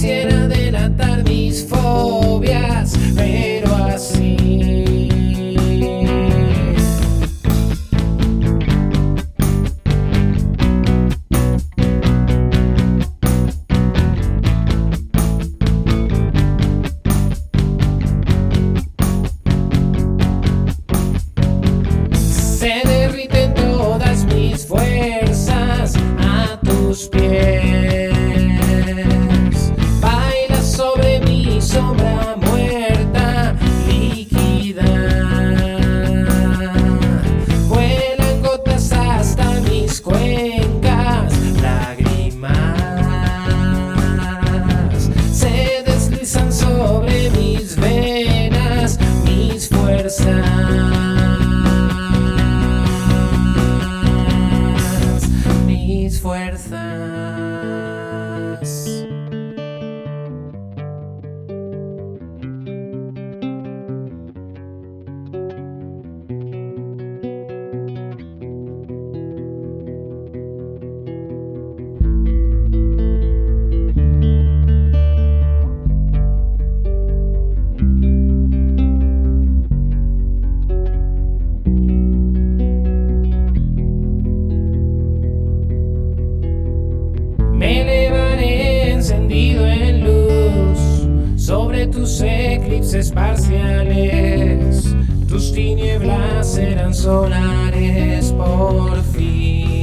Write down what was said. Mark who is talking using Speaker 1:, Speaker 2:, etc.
Speaker 1: quisiera delatar mis fobias, pero así. Se derriten todas mis fuerzas a tus pies. Tus eclipses parciales. Tus tinieblas serán solares por fin.